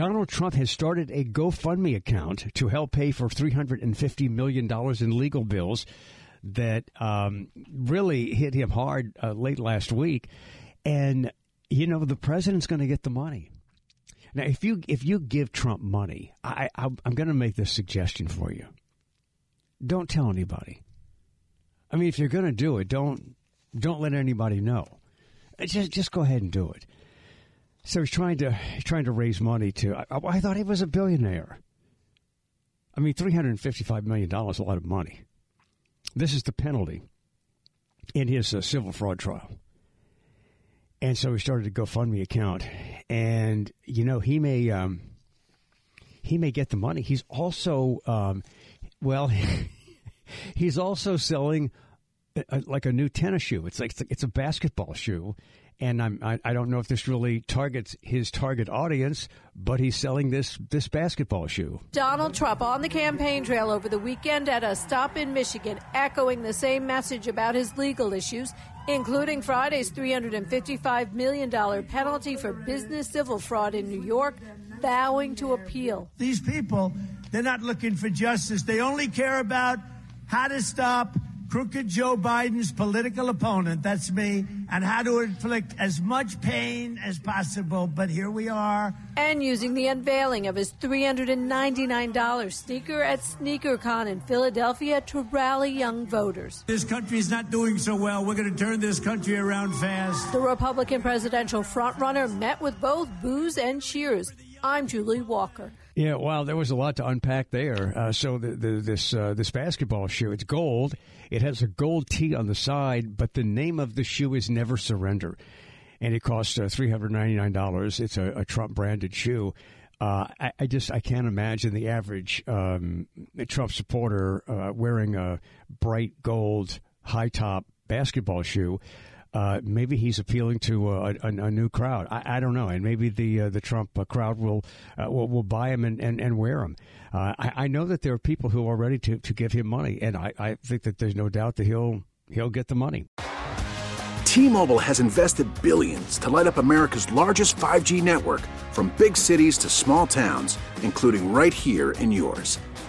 Donald Trump has started a GoFundMe account to help pay for $350 million in legal bills that um, really hit him hard uh, late last week. And, you know, the president's going to get the money. Now, if you if you give Trump money, I, I I'm going to make this suggestion for you. Don't tell anybody. I mean, if you're going to do it, don't don't let anybody know. Just just go ahead and do it. So he's trying to he's trying to raise money to. I, I thought he was a billionaire. I mean, three hundred fifty-five million dollars a lot of money. This is the penalty in his uh, civil fraud trial. And so he started a GoFundMe account, and you know he may um, he may get the money. He's also um, well, he's also selling a, like a new tennis shoe. It's like it's a basketball shoe, and I'm I, I, don't know if this really targets his target audience, but he's selling this this basketball shoe. Donald Trump on the campaign trail over the weekend at a stop in Michigan, echoing the same message about his legal issues, including Friday's $355 million penalty for business civil fraud in New York, vowing to appeal. These people, they're not looking for justice. They only care about how to stop crooked Joe Biden's political opponent, that's me, and how to inflict as much pain as possible. But here we are. And using the unveiling of his $399 sneaker at SneakerCon in Philadelphia to rally young voters. This country is not doing so well. We're going to turn this country around fast. The Republican presidential frontrunner met with both boos and cheers. I'm Julie Walker. Yeah, well, there was a lot to unpack there. Uh, so the, the, this uh, this basketball shoe, it's gold. It has a gold T on the side, but the name of the shoe is Never Surrender, and it costs uh, three hundred ninety nine dollars. It's a, a Trump branded shoe. Uh, I, I, just I can't imagine the average um, Trump supporter uh, wearing a bright gold high top basketball shoe uh, maybe he's appealing to a, a, a new crowd. I, I, don't know, and maybe the uh, the Trump uh, crowd will, uh, will, will buy him and, and, and wear him. Uh, I, I, know that there are people who are ready to, to give him money, and I, I think that there's no doubt that he'll he'll get the money. T-Mobile has invested billions to light up America's largest 5G network, from big cities to small towns, including right here in yours.